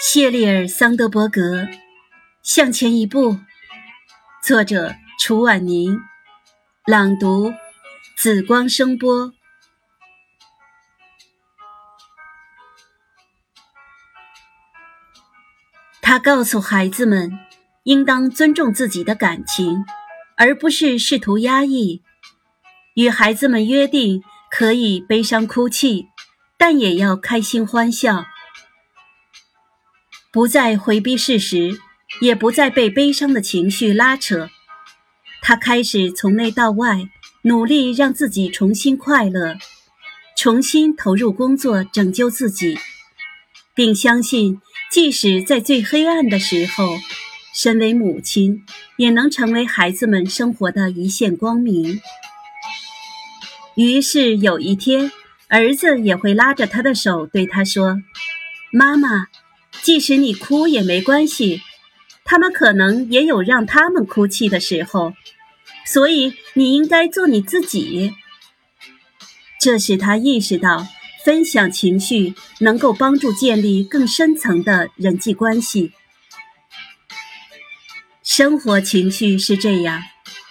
谢利尔·桑德伯格，《向前一步》，作者：楚婉宁，朗读：紫光声波。他告诉孩子们，应当尊重自己的感情，而不是试图压抑。与孩子们约定，可以悲伤哭泣，但也要开心欢笑。不再回避事实，也不再被悲伤的情绪拉扯。他开始从内到外努力让自己重新快乐，重新投入工作拯救自己，并相信，即使在最黑暗的时候，身为母亲也能成为孩子们生活的一线光明。于是有一天，儿子也会拉着他的手对他说：“妈妈。”即使你哭也没关系，他们可能也有让他们哭泣的时候，所以你应该做你自己。这使他意识到，分享情绪能够帮助建立更深层的人际关系。生活情绪是这样，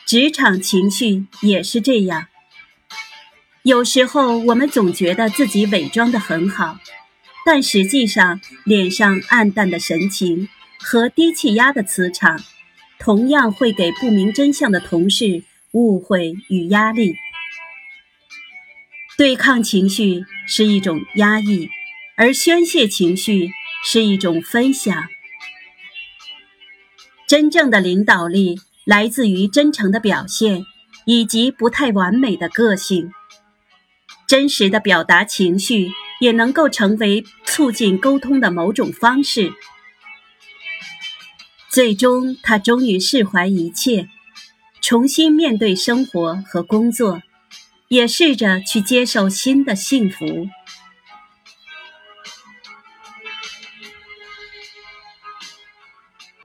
职场情绪也是这样。有时候我们总觉得自己伪装的很好。但实际上，脸上暗淡的神情和低气压的磁场，同样会给不明真相的同事误会与压力。对抗情绪是一种压抑，而宣泄情绪是一种分享。真正的领导力来自于真诚的表现，以及不太完美的个性。真实的表达情绪。也能够成为促进沟通的某种方式。最终，他终于释怀一切，重新面对生活和工作，也试着去接受新的幸福。